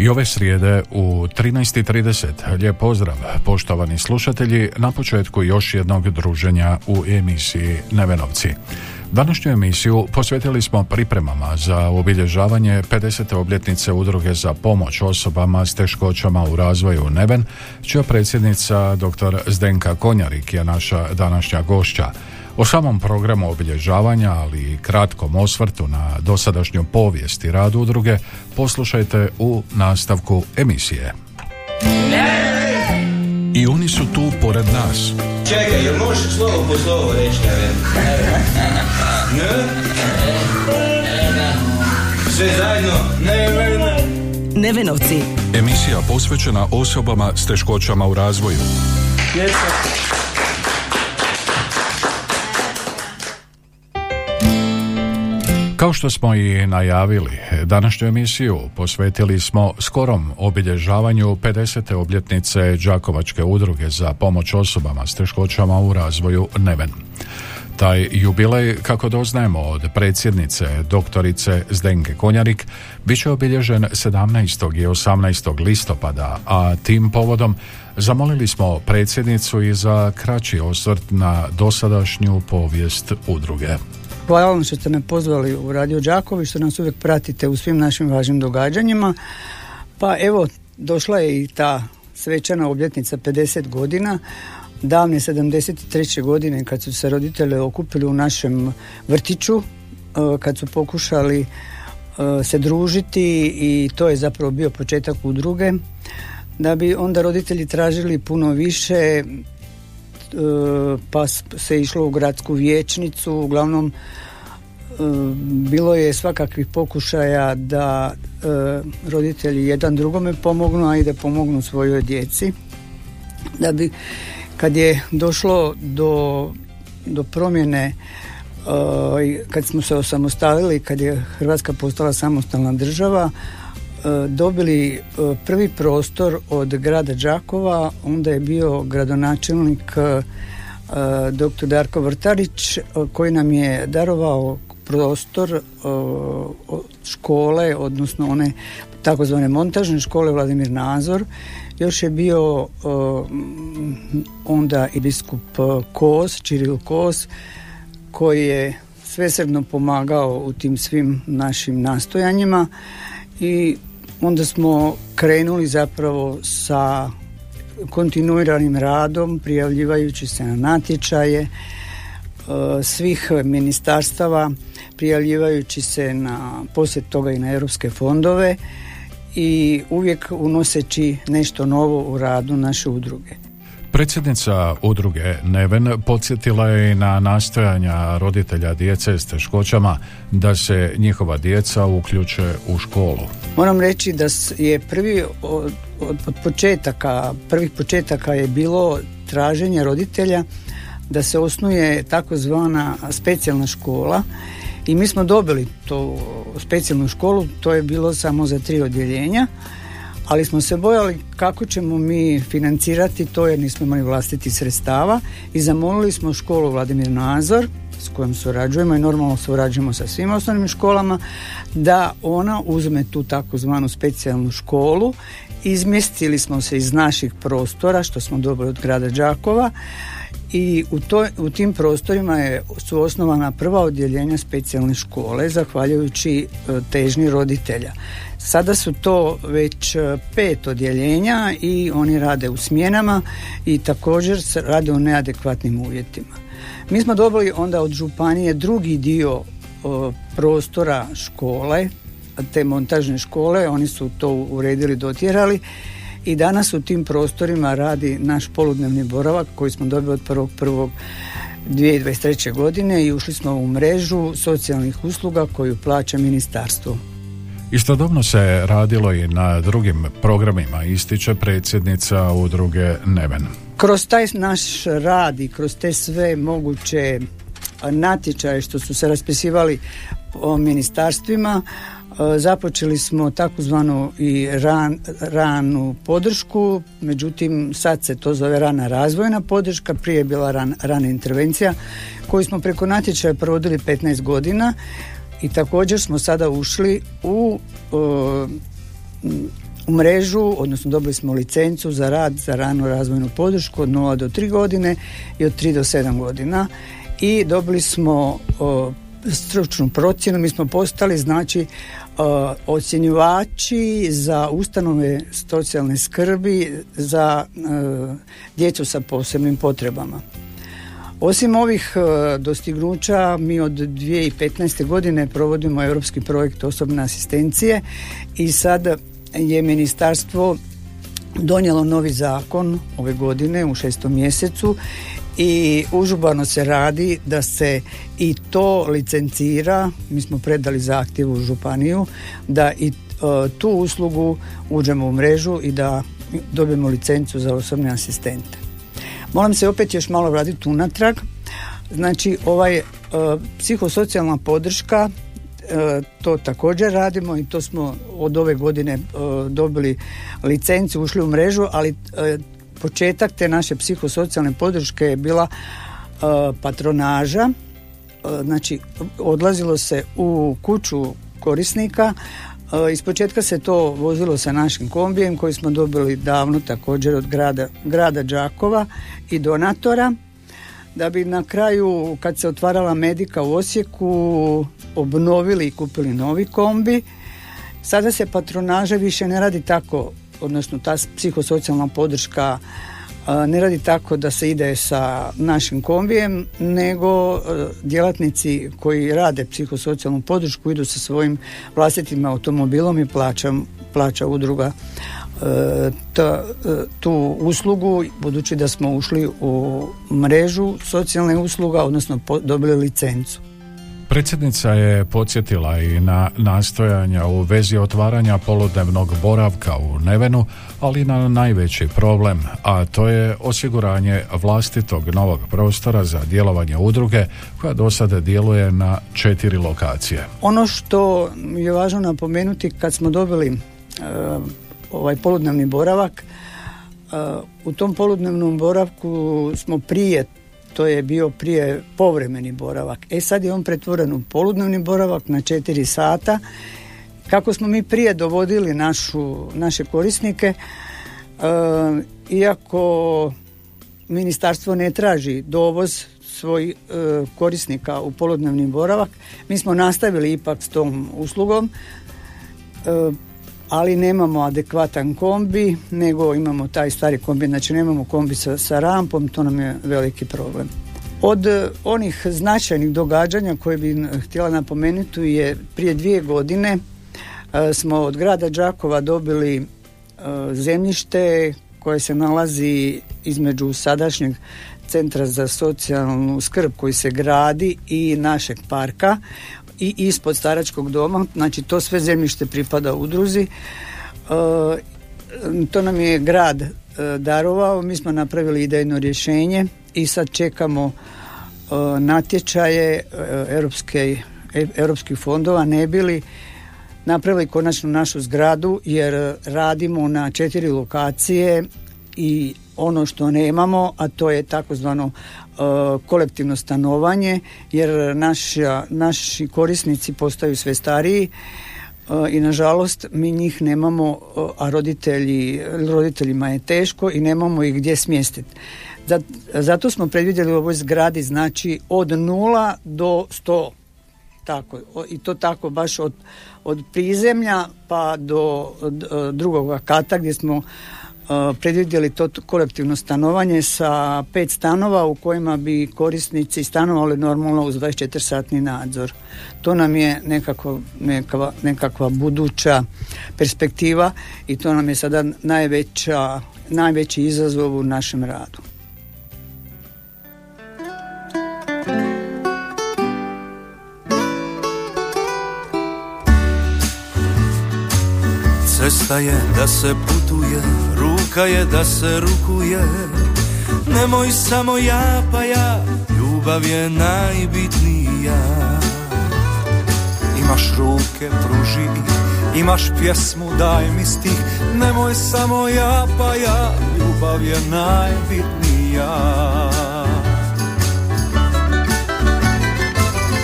I ove srijede u 13.30. Lijep pozdrav, poštovani slušatelji, na početku još jednog druženja u emisiji Nevenovci. Današnju emisiju posvetili smo pripremama za obilježavanje 50. obljetnice udruge za pomoć osobama s teškoćama u razvoju Neven, čija predsjednica dr. Zdenka Konjarik je naša današnja gošća. O samom programu obilježavanja, ali i kratkom osvrtu na dosadašnju povijest i rad udruge poslušajte u nastavku emisije. I oni su tu pored nas. Čekaj, jel možeš slovo po slovo reći, ne vem? Ne? Sve zajedno? Ne, ne, ne. Nevenovci. Emisija posvećena osobama s teškoćama u razvoju. Kao što smo i najavili, današnju emisiju posvetili smo skorom obilježavanju 50. obljetnice Đakovačke udruge za pomoć osobama s teškoćama u razvoju Neven. Taj jubilej, kako doznajemo od predsjednice doktorice Zdenke Konjarik, bit će obilježen 17. i 18. listopada, a tim povodom zamolili smo predsjednicu i za kraći osvrt na dosadašnju povijest udruge. Hvala vam što ste me pozvali u Radio Đakovi, što nas uvijek pratite u svim našim važnim događanjima. Pa evo, došla je i ta svečana obljetnica 50 godina, davne 73. godine kad su se roditelji okupili u našem vrtiću, e, kad su pokušali e, se družiti i to je zapravo bio početak udruge, da bi onda roditelji tražili puno više, pa se išlo u gradsku vijećnicu, uglavnom bilo je svakakvih pokušaja da roditelji jedan drugome pomognu, a i da pomognu svojoj djeci. Da bi kad je došlo do, do promjene kad smo se osamostalili, kad je Hrvatska postala samostalna država, dobili prvi prostor od grada Đakova, onda je bio gradonačelnik dr. Darko Vrtarić koji nam je darovao prostor škole, odnosno one takozvane montažne škole Vladimir Nazor. Još je bio onda i biskup Kos, Čiril Kos, koji je svesrdno pomagao u tim svim našim nastojanjima i onda smo krenuli zapravo sa kontinuiranim radom, prijavljivajući se na natječaje svih ministarstava, prijavljivajući se na poslije toga i na europske fondove i uvijek unoseći nešto novo u radu naše udruge. Predsjednica udruge Neven podsjetila je na nastojanja roditelja djece s teškoćama da se njihova djeca uključe u školu. Moram reći da je prvi od, od početaka, prvih početaka je bilo traženje roditelja da se osnuje takozvana specijalna škola i mi smo dobili tu specijalnu školu, to je bilo samo za tri odjeljenja, ali smo se bojali kako ćemo mi financirati to jer nismo imali vlastiti sredstava. I zamolili smo školu Vladimir Nazor s kojom surađujemo i normalno surađujemo sa svim osnovnim školama da ona uzme tu takozvanu specijalnu školu. Izmjestili smo se iz naših prostora što smo dobili od grada Đakova i u, to, u tim prostorima je, su osnovana prva odjeljenja specijalne škole zahvaljujući e, težnji roditelja. Sada su to već e, pet odjeljenja i oni rade u smjenama i također rade u neadekvatnim uvjetima. Mi smo dobili onda od županije drugi dio e, prostora škole, te montažne škole, oni su to uredili, dotjerali i danas u tim prostorima radi naš poludnevni boravak koji smo dobili od 1.1.2023. godine i ušli smo u mrežu socijalnih usluga koju plaća ministarstvo. Istodobno se radilo i na drugim programima, ističe predsjednica udruge Neven. Kroz taj naš rad i kroz te sve moguće natječaje što su se raspisivali o ministarstvima, započeli smo takozvanu i ran, ranu podršku, međutim sad se to zove rana razvojna podrška, prije je bila ran, rana intervencija koju smo preko natječaja provodili 15 godina i također smo sada ušli u, u mrežu, odnosno dobili smo licencu za rad za ranu razvojnu podršku od 0 do 3 godine i od 3 do 7 godina i dobili smo stručnu procjenu, mi smo postali znači ocjenjivači za ustanove socijalne skrbi za djecu sa posebnim potrebama. Osim ovih e, dostignuća, mi od 2015. godine provodimo europski projekt osobne asistencije i sad je ministarstvo donijelo novi zakon ove godine u šestom mjesecu i užubano se radi da se i to licencira, mi smo predali zahtjev u županiju, da i e, tu uslugu uđemo u mrežu i da dobijemo licencu za osobne asistente. Moram se opet još malo vratiti unatrag. Znači, ovaj e, psihosocijalna podrška e, to također radimo i to smo od ove godine dobili licencu, ušli u mrežu, ali početak te naše psihosocijalne podrške je bila patronaža. Znači, odlazilo se u kuću korisnika, iz početka se to vozilo sa našim kombijem koji smo dobili davno također od grada, grada Đakova i donatora da bi na kraju kad se otvarala medika u Osijeku obnovili i kupili novi kombi. Sada se patronaža više ne radi tako, odnosno ta psihosocijalna podrška ne radi tako da se ide sa našim kombijem, nego e, djelatnici koji rade psihosocijalnu podršku idu sa svojim vlastitim automobilom i plaća, plaća udruga e, ta, e, tu uslugu budući da smo ušli u mrežu socijalne usluga odnosno dobili licencu. Predsjednica je podsjetila i na nastojanja u vezi otvaranja poludnevnog boravka u Nevenu, ali na najveći problem, a to je osiguranje vlastitog novog prostora za djelovanje udruge koja do sada djeluje na četiri lokacije. Ono što je važno napomenuti kad smo dobili e, ovaj poludnevni boravak, e, u tom poludnevnom boravku smo prije to je bio prije povremeni boravak. E sad je on pretvoren u poludnevni boravak na četiri sata. Kako smo mi prije dovodili našu, naše korisnike, e, iako ministarstvo ne traži dovoz svoj e, korisnika u poludnevni boravak, mi smo nastavili ipak s tom uslugom. E, ali nemamo adekvatan kombi, nego imamo taj stari kombi, znači nemamo kombi sa, sa rampom, to nam je veliki problem. Od eh, onih značajnih događanja koje bi htjela napomenuti je prije dvije godine eh, smo od grada Đakova dobili eh, zemljište koje se nalazi između sadašnjeg centra za socijalnu skrb koji se gradi i našeg parka i ispod staračkog doma, znači to sve zemljište pripada udruzi. E, to nam je grad e, darovao, mi smo napravili idejno rješenje i sad čekamo e, natječaje europske, europskih fondova, ne bili napravili konačno našu zgradu jer radimo na četiri lokacije i ono što nemamo, a to je takozvano E, kolektivno stanovanje jer naša, naši korisnici postaju sve stariji e, i nažalost mi njih nemamo, e, a roditelji, roditeljima je teško i nemamo ih gdje smjestiti. Zato smo predvidjeli u ovoj zgradi znači od nula do sto tako i to tako baš od, od prizemlja pa do, do drugog kata gdje smo predvidjeli to kolektivno stanovanje sa pet stanova u kojima bi korisnici stanovali normalno uz 24-satni nadzor. To nam je nekako, nekakva, nekakva buduća perspektiva i to nam je sada najveća, najveći izazov u našem radu. Cesta je da se putuje, ruka je da se rukuje. Nemoj samo ja pa ja, ljubav je najbitnija. Imaš ruke, pruži imaš pjesmu, daj mi stih. Nemoj samo ja pa ja, ljubav je najbitnija.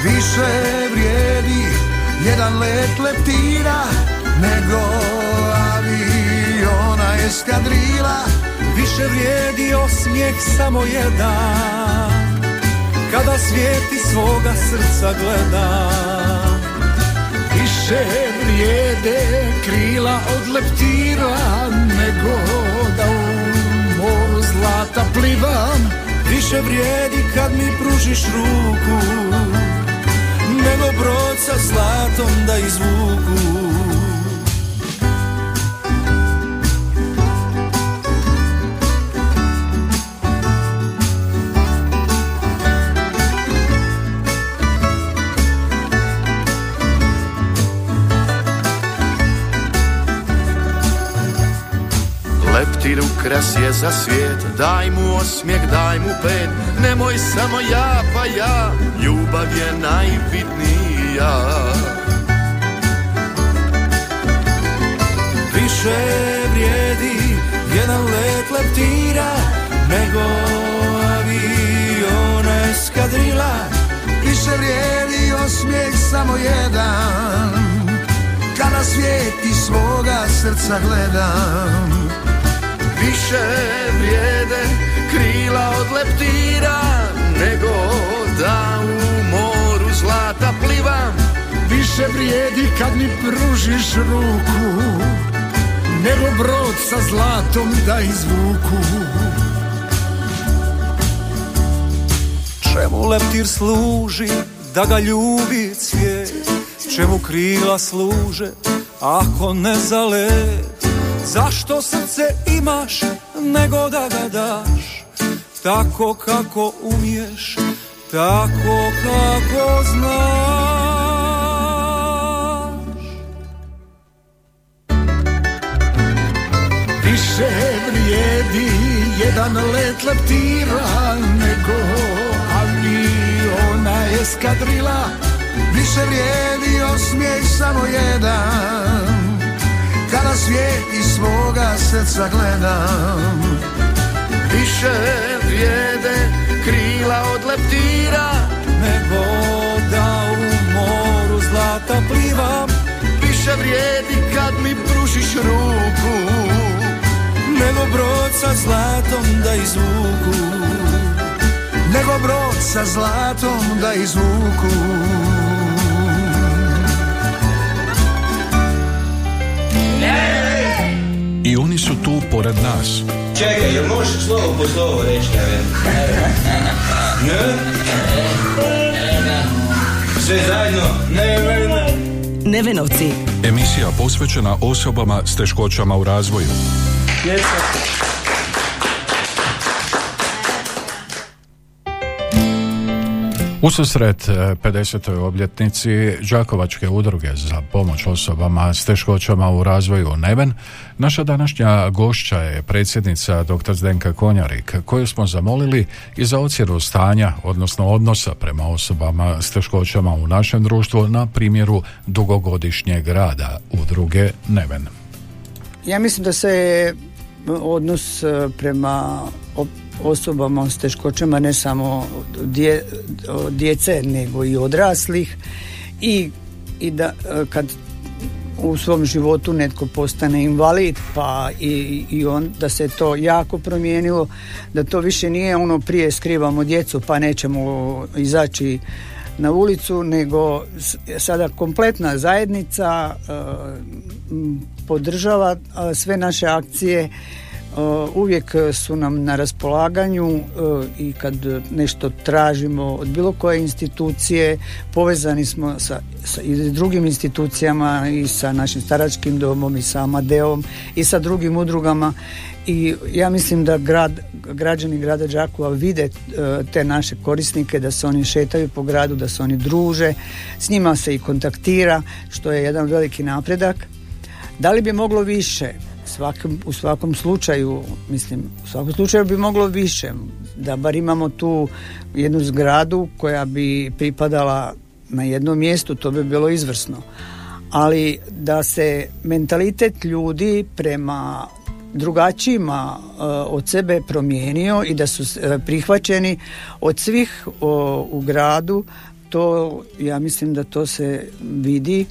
Više vrijedi jedan let leptira nego eskadrila Više vrijedi osmijeh samo jedan. Kada svijeti svoga srca gleda Više vrijede krila od leptira Nego da u moru zlata plivam. Više vrijedi kad mi pružiš ruku Nego brod sa zlatom da izvuku Ukras je za svijet Daj mu osmijeh, daj mu pet Nemoj samo ja pa ja Ljubav je najbitnija. Više vrijedi jedan let leptira Nego aviona eskadrila. Više vrijedi osmijeh samo jedan Kada svijeti svoga srca gledam Više vrijede krila od leptira Nego da u moru zlata plivam Više vrijedi kad mi pružiš ruku Nego brod sa zlatom da izvuku. Čemu leptir služi da ga ljubi cvijet? Čemu krila služe ako ne za let Zašto srce imaš nego da ga daš? Tako kako umiješ, tako kako znaš. Više vrijedi jedan let leptira Nego aviona eskadrila. Više vrijedi osmijeh samo jedan svijet iz svoga srca gledam. Više vrijede krila od leptira Nego da u moru zlata plivam Više vrijedi kad mi pružiš ruku Nego brod sa zlatom da izvuku. Nego brod sa zlatom da izvuku I oni su tu pored nas. Čekaj, jel možeš slovo po slovo reći, Ne? Sve zajedno? Ne, ne, ne. Nevenovci. Emisija posvećena osobama s teškoćama u razvoju. Susret 50. obljetnici Đakovačke udruge za pomoć osobama s teškoćama u razvoju Neven, naša današnja gošća je predsjednica dr. Zdenka Konjarik, koju smo zamolili i za ocjenu stanja, odnosno odnosa prema osobama s teškoćama u našem društvu na primjeru dugogodišnjeg rada udruge Neven. Ja mislim da se odnos e, prema osobama s teškoćama ne samo dje, djece nego i odraslih. I, i da kad u svom životu netko postane invalid pa i, i on da se to jako promijenilo da to više nije ono prije skrivamo djecu pa nećemo izaći na ulicu nego sada kompletna zajednica e, podržava sve naše akcije uvijek su nam na raspolaganju i kad nešto tražimo od bilo koje institucije povezani smo sa, sa i drugim institucijama i sa našim staračkim domom i sa Amadeom i sa drugim udrugama i ja mislim da grad, građani grada Đakova vide te naše korisnike da se oni šetaju po gradu, da se oni druže, s njima se i kontaktira, što je jedan veliki napredak. Da li bi moglo više? Svakom, u svakom slučaju, mislim, u svakom slučaju bi moglo više, da bar imamo tu jednu zgradu koja bi pripadala na jednom mjestu, to bi bilo izvrsno. Ali da se mentalitet ljudi prema drugačijima uh, od sebe promijenio i da su uh, prihvaćeni od svih u gradu to ja mislim da to se vidi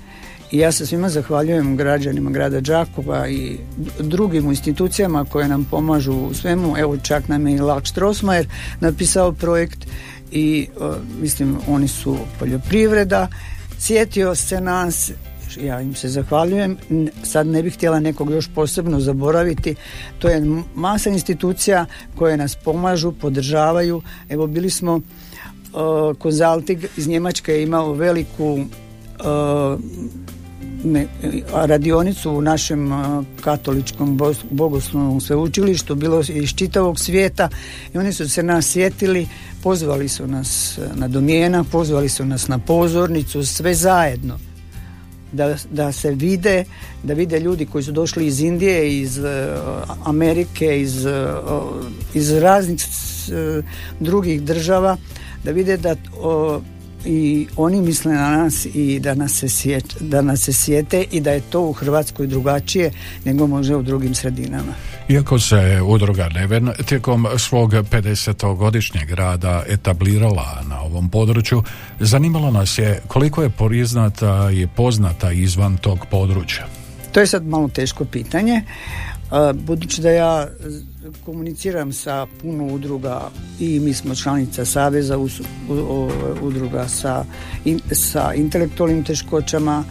i ja se svima zahvaljujem građanima grada Đakova i drugim institucijama koje nam pomažu u svemu. Evo čak nam je i Lak Strosmajer napisao projekt i uh, mislim oni su poljoprivreda. Sjetio se nas ja im se zahvaljujem. Sad ne bih htjela nekog još posebno zaboraviti. To je masa institucija koje nas pomažu, podržavaju. Evo bili smo uh, Konzaltig iz Njemačke je imao veliku uh, radionicu u našem katoličkom bogoslovnom sveučilištu bilo iz čitavog svijeta i oni su se nas sjetili pozvali su nas uh, na domjena pozvali su nas na pozornicu sve zajedno. Da, da se vide, da vide ljudi koji su došli iz Indije, iz uh, Amerike, iz, uh, iz raznih uh, drugih država, da vide da i oni misle na nas i da nas, se sjete, da nas se sjete i da je to u Hrvatskoj drugačije nego može u drugim sredinama. Iako se udruga Neven tijekom svog 50-godišnjeg rada etablirala na ovom području, zanimalo nas je koliko je priznata i poznata izvan tog područja. To je sad malo teško pitanje. Budući da ja komuniciram sa puno udruga i mi smo članica Saveza udruga sa, sa intelektualnim teškoćama,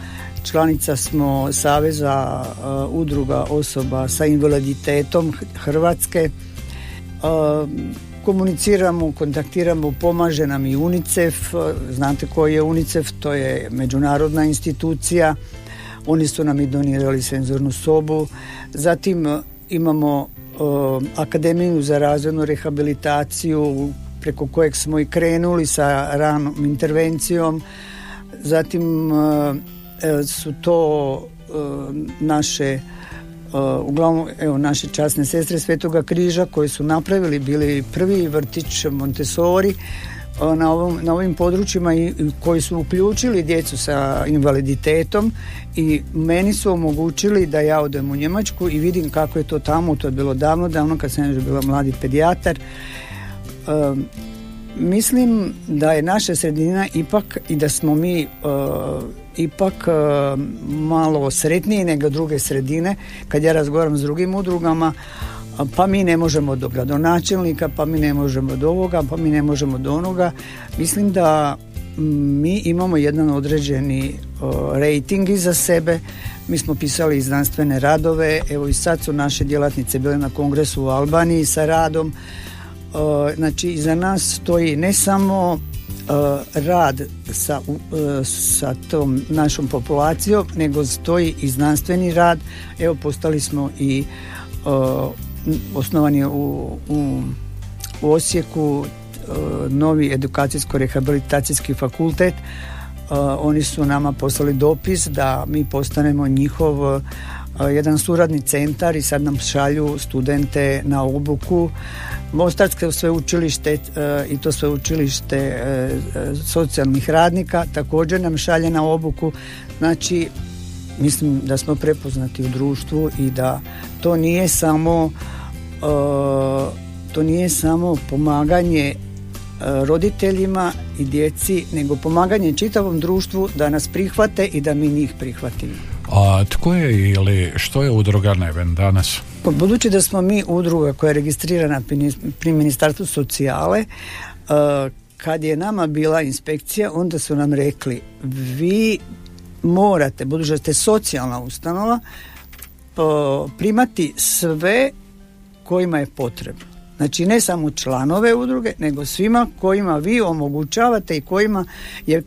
članica smo Saveza udruga osoba sa invaliditetom Hrvatske. Komuniciramo, kontaktiramo, pomaže nam i UNICEF. Znate koji je UNICEF? To je međunarodna institucija. Oni su nam i donirali senzornu sobu. Zatim imamo Akademiju za razvojnu rehabilitaciju preko kojeg smo i krenuli sa ranom intervencijom. Zatim e, su to naše uglavnom evo naše časne sestre Svetoga križa koji su napravili bili prvi vrtić Montessori na, ovom, na ovim područjima i, koji su uključili djecu sa invaliditetom i meni su omogućili da ja odem u Njemačku i vidim kako je to tamo, to je bilo davno, davno kad sam još bila mladi pedijatar. mislim da je naša sredina ipak i da smo mi e, ipak e, malo sretniji nego druge sredine kad ja razgovaram s drugim udrugama pa mi ne možemo do gradonačelnika, pa mi ne možemo do ovoga, pa mi ne možemo do onoga. Mislim da mi imamo jedan određeni rating iza sebe. Mi smo pisali znanstvene radove, evo i sad su naše djelatnice bile na kongresu u Albaniji sa radom. znači iza nas stoji ne samo rad sa, sa tom našom populacijom, nego stoji i znanstveni rad. Evo postali smo i osnovan je u, u, u Osijeku e, novi edukacijsko-rehabilitacijski fakultet. E, oni su nama poslali dopis da mi postanemo njihov e, jedan suradni centar i sad nam šalju studente na obuku. Mostarsko sveučilište i to sveučilište socijalnih radnika također nam šalje na obuku. Znači mislim da smo prepoznati u društvu i da to nije samo to nije samo pomaganje e, roditeljima i djeci, nego pomaganje čitavom društvu da nas prihvate i da mi njih prihvatimo. A tko je ili što je udruga Neven danas? Pa budući da smo mi udruga koja je registrirana pri Ministarstvu socijale, e, kad je nama bila inspekcija, onda su nam rekli vi morate, budući da ste socijalna ustanova, primati sve kojima je potrebno. Znači ne samo članove udruge, nego svima kojima vi omogućavate i kojima je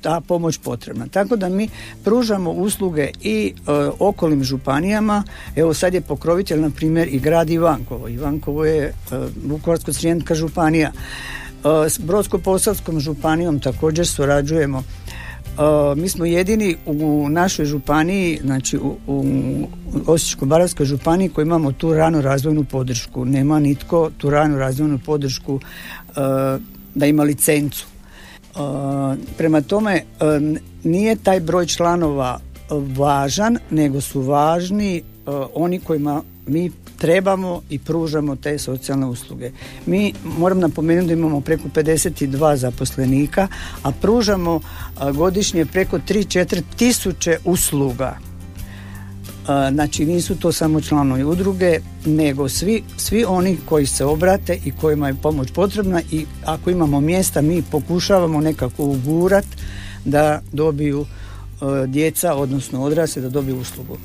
ta pomoć potrebna. Tako da mi pružamo usluge i okolnim županijama. Evo sad je pokrovitelj, na primjer, i grad Ivankovo. Ivankovo je Vukovarsko-Srijemska županija. S Brodsko-Posavskom županijom također surađujemo mi smo jedini u našoj županiji, znači u, u Osječko-baranjskoj županiji koji imamo tu ranu razvojnu podršku. Nema nitko tu ranu razvojnu podršku uh, da ima licencu. prema tome, nije taj broj članova važan, nego su važni oni kojima mi trebamo i pružamo te socijalne usluge. Mi moram napomenuti da imamo preko 52 zaposlenika, a pružamo godišnje preko 3-4 tisuće usluga. Znači nisu to samo članovi udruge, nego svi, svi oni koji se obrate i kojima je pomoć potrebna i ako imamo mjesta mi pokušavamo nekako ugurat da dobiju djeca, odnosno odrasli da dobiju uslugu.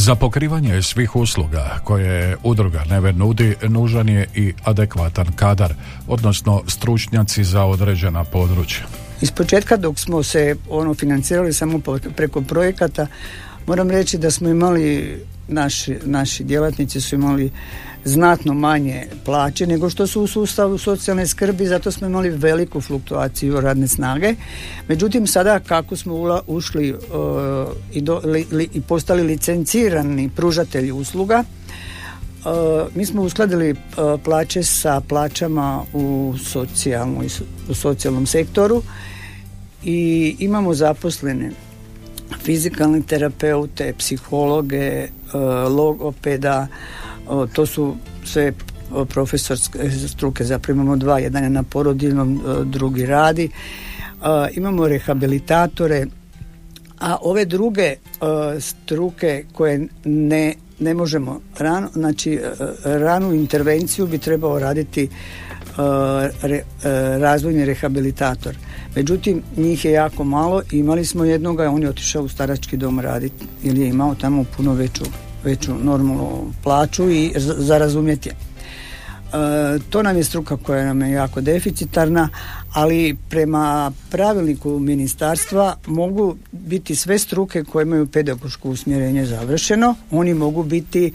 Za pokrivanje svih usluga koje udruga Neve nudi, nužan je i adekvatan kadar, odnosno stručnjaci za određena područja. Iz početka dok smo se ono financirali samo preko projekata, moram reći da smo imali, naši, naši djelatnici su imali znatno manje plaće nego što su u sustavu socijalne skrbi, zato smo imali veliku fluktuaciju radne snage. Međutim, sada kako smo ušli uh, i, do, i postali licencirani pružatelji usluga, uh, mi smo uskladili uh, plaće sa plaćama u, socijalnu, u socijalnom sektoru i imamo zaposlene fizikalne terapeute, psihologe, logopeda, to su sve profesorske struke, zapravo imamo dva, jedan je na porodiljnom, drugi radi. Imamo rehabilitatore, a ove druge struke koje ne, ne možemo rano, znači ranu intervenciju bi trebao raditi razvojni rehabilitator. Međutim, njih je jako malo. Imali smo jednoga, on je otišao u starački dom raditi jer je imao tamo puno veću veću normalnu plaću i za razumjeti je. to nam je struka koja nam je jako deficitarna, ali prema pravilniku ministarstva mogu biti sve struke koje imaju pedagoško usmjerenje završeno. Oni mogu biti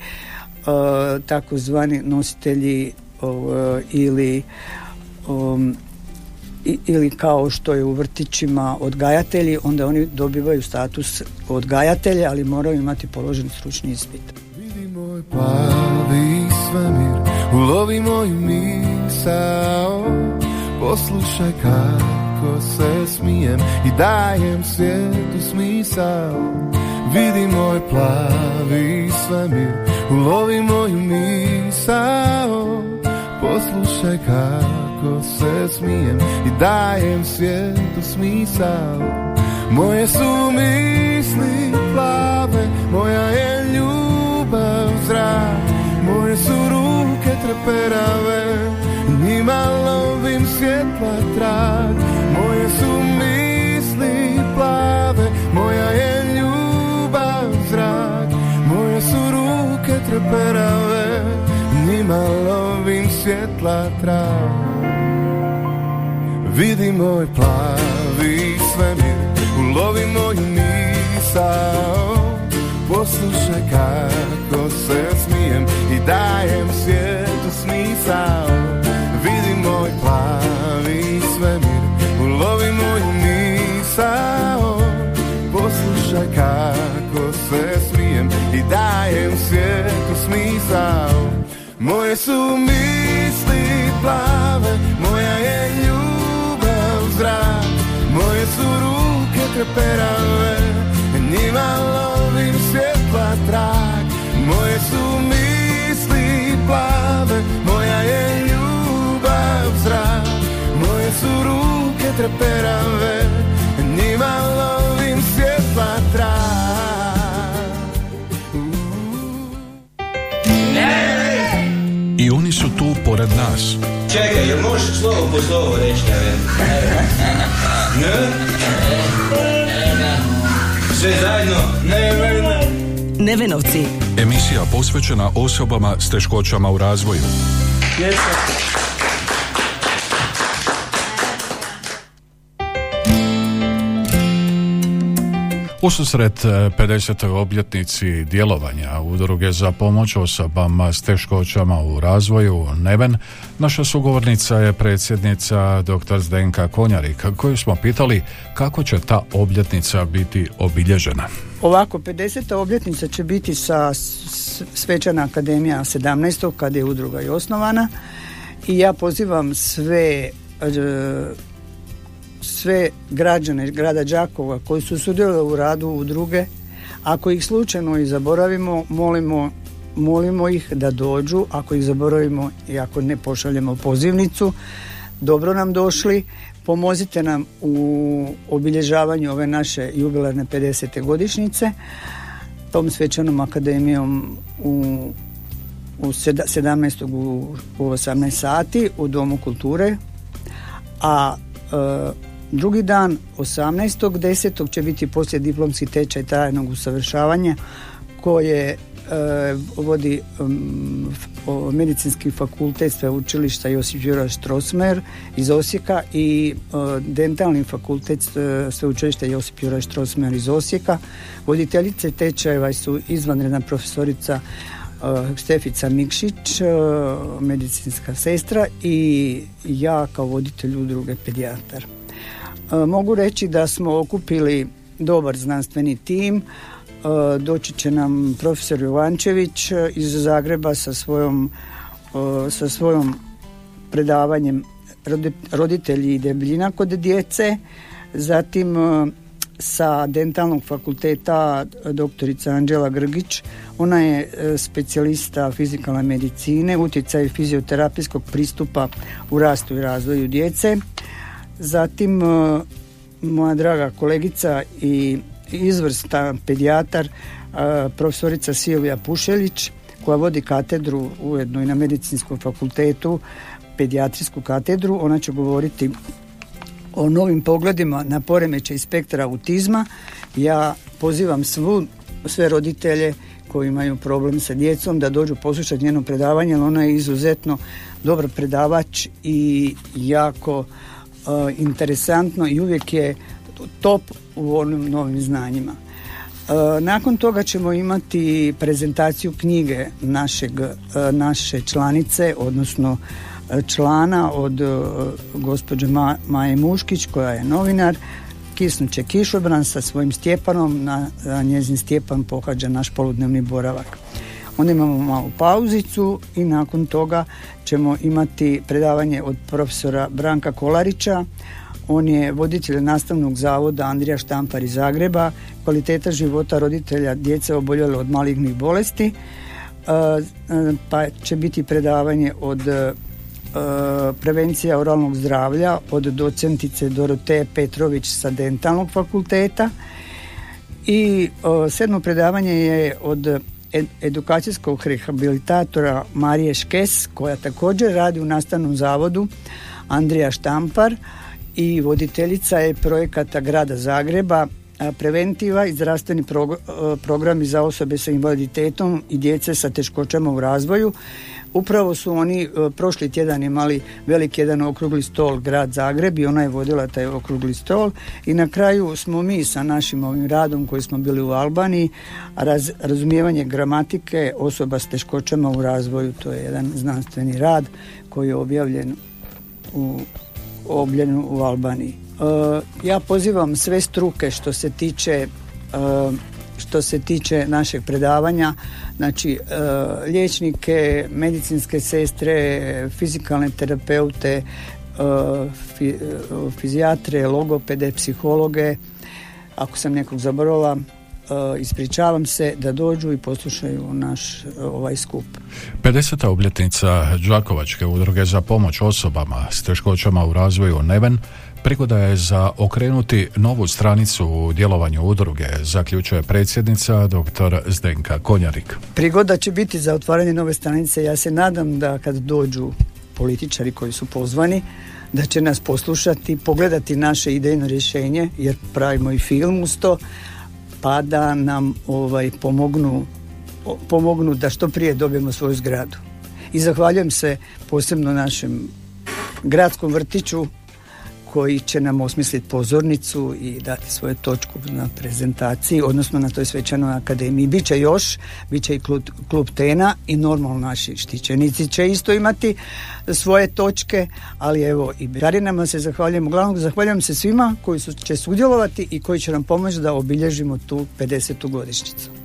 takozvani nositelji ili um, ili kao što je u vrtićima odgajatelji, onda oni dobivaju status odgajatelja, ali moraju imati položen stručni ispit. Vidi moj plavi svemir, ulovi moj misao, poslušaj kako se smijem i dajem svijetu smisao. Vidi moj plavi svemir, ulovi moju misao, poslušaj kako se smijem i dajem svijetu smisao. Moje su misli plave, moja je ljubav zrak Moje su ruke treperave, njima lovim svjetla trag. Moje su misli trag Vidi moj plavi svemir, ulovi moju misao. Poslušaj kako se smijem i dajem svijetu smisao. Vidi moj plavi svemir, ulovi moju misao. Poslušaj kako se smijem i dajem svijetu smisao. Moje su misli plave, moja je ljubav zrak Moje su ruke treperave Njima lovim svjetla trak Moje su misli plave Moja je ljubav zrak Moje su ruke treperave Njima lovim svjetla trak I oni su tu pored nas Čekaj, jel možeš slovo po slovo reći, ne? Sve zajedno? Ne, ne, Nevenovci. Emisija posvećena osobama s teškoćama u razvoju. Susret 50. obljetnici djelovanja udruge za pomoć osobama s teškoćama u razvoju Neven, naša sugovornica je predsjednica dr. Zdenka Konjarik, koju smo pitali kako će ta obljetnica biti obilježena. Ovako, 50. obljetnica će biti sa Svečana akademija 17. kada je udruga i osnovana i ja pozivam sve e, sve građane grada Đakova koji su sudjelovali u radu udruge, ako ih slučajno i zaboravimo, molimo, molimo ih da dođu, ako ih zaboravimo i ako ne pošaljemo pozivnicu, dobro nam došli, pomozite nam u obilježavanju ove naše jubilarne 50. godišnjice tom svečanom akademijom u, u 17. U, u 18 sati u Domu kulture a e, drugi dan 18.10. će biti poslije diplomski tečaj trajnog usavršavanja koje E, vodi medicinski fakultet sveučilišta Josip Jura Strossmayer iz Osijeka i uh, dentalni fakultet uh, sveučilišta Josip Jura Strossmayer iz Osijeka. Voditeljice tečajeva su izvanredna profesorica Stefica Mikšić, medicinska sestra i ja kao voditelj udruge pedijatar. Mogu reći da smo okupili dobar znanstveni tim, E, doći će nam profesor Jovančević e, iz Zagreba sa svojom, e, sa svojom predavanjem roditelji i debljina kod djece, zatim sa dentalnog fakulteta doktorica Anđela Grgić. Ona je specijalista fizikalne medicine, utjecaj fizioterapijskog pristupa u rastu i razvoju djece. Zatim moja draga kolegica i izvrstan pedijatar profesorica Silvija Pušelić koja vodi katedru ujedno i na medicinskom fakultetu pedijatrijsku katedru. Ona će govoriti o novim pogledima na poremećaj spektra autizma. Ja pozivam svu, sve roditelje koji imaju problem sa djecom da dođu poslušati njeno predavanje jer ona je izuzetno dobar predavač i jako interesantno i uvijek je top u onim novim znanjima. E, nakon toga ćemo imati prezentaciju knjige našeg, e, naše članice, odnosno člana od gospođe Maje Muškić koja je novinar Kisnuće kišobran sa svojim Stjepanom na, njezin Stjepan pohađa naš poludnevni boravak. Onda imamo malu pauzicu i nakon toga ćemo imati predavanje od profesora Branka Kolarića. On je voditelj nastavnog zavoda Andrija Štampar iz Zagreba, kvaliteta života roditelja djece oboljele od malignih bolesti, e, pa će biti predavanje od e, prevencija oralnog zdravlja od docentice Doroteje Petrović sa dentalnog fakulteta. I e, sedmo predavanje je od edukacijskog rehabilitatora Marije Škes koja također radi u nastavnom zavodu Andrija Štampar i voditeljica je projekata grada Zagreba preventiva i zdravstveni programi za osobe sa invaliditetom i djece sa teškoćama u razvoju. Upravo su oni prošli tjedan imali veliki jedan okrugli stol grad Zagreb i ona je vodila taj okrugli stol i na kraju smo mi sa našim ovim radom koji smo bili u Albaniji raz, razumijevanje gramatike osoba s teškoćama u razvoju to je jedan znanstveni rad koji je objavljen u obljenu u Albaniji. E, ja pozivam sve struke što se tiče e, što se tiče našeg predavanja, znači e, liječnike, medicinske sestre, fizikalne terapeute, fizijatre, logopede, psihologe, ako sam nekog zaboravila, E, ispričavam se da dođu i poslušaju naš e, ovaj skup. 50. obljetnica Đakovačke udruge za pomoć osobama s teškoćama u razvoju Neven Prigoda je za okrenuti novu stranicu u djelovanju udruge, zaključuje predsjednica dr. Zdenka Konjarik. Prigoda će biti za otvaranje nove stranice. Ja se nadam da kad dođu političari koji su pozvani, da će nas poslušati, pogledati naše idejno rješenje, jer pravimo i film uz to, pa da nam ovaj pomognu pomognu da što prije dobijemo svoju zgradu. I zahvaljujem se posebno našem gradskom vrtiću koji će nam osmisliti pozornicu i dati svoju točku na prezentaciji, odnosno na toj svečanoj akademiji. Biće još, bit će i klub, klub Tena i normalno naši štićenici će isto imati svoje točke, ali evo i Berarinama se zahvaljujem. Uglavnom zahvaljujem se svima koji su, će sudjelovati i koji će nam pomoći da obilježimo tu 50. godišnjicu.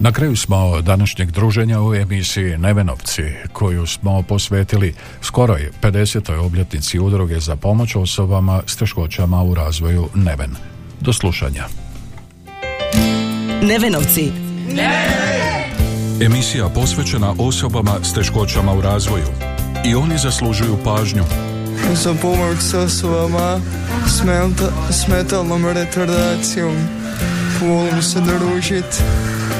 Na kraju smo današnjeg druženja u emisiji Nevenovci, koju smo posvetili skoroj 50. obljetnici udruge za pomoć osobama s teškoćama u razvoju Neven. Do slušanja. Nevenovci. Emisija posvećena osobama s teškoćama u razvoju. I oni zaslužuju pažnju. Za pomoć s osobama s metalnom retardacijom. Volim se družiti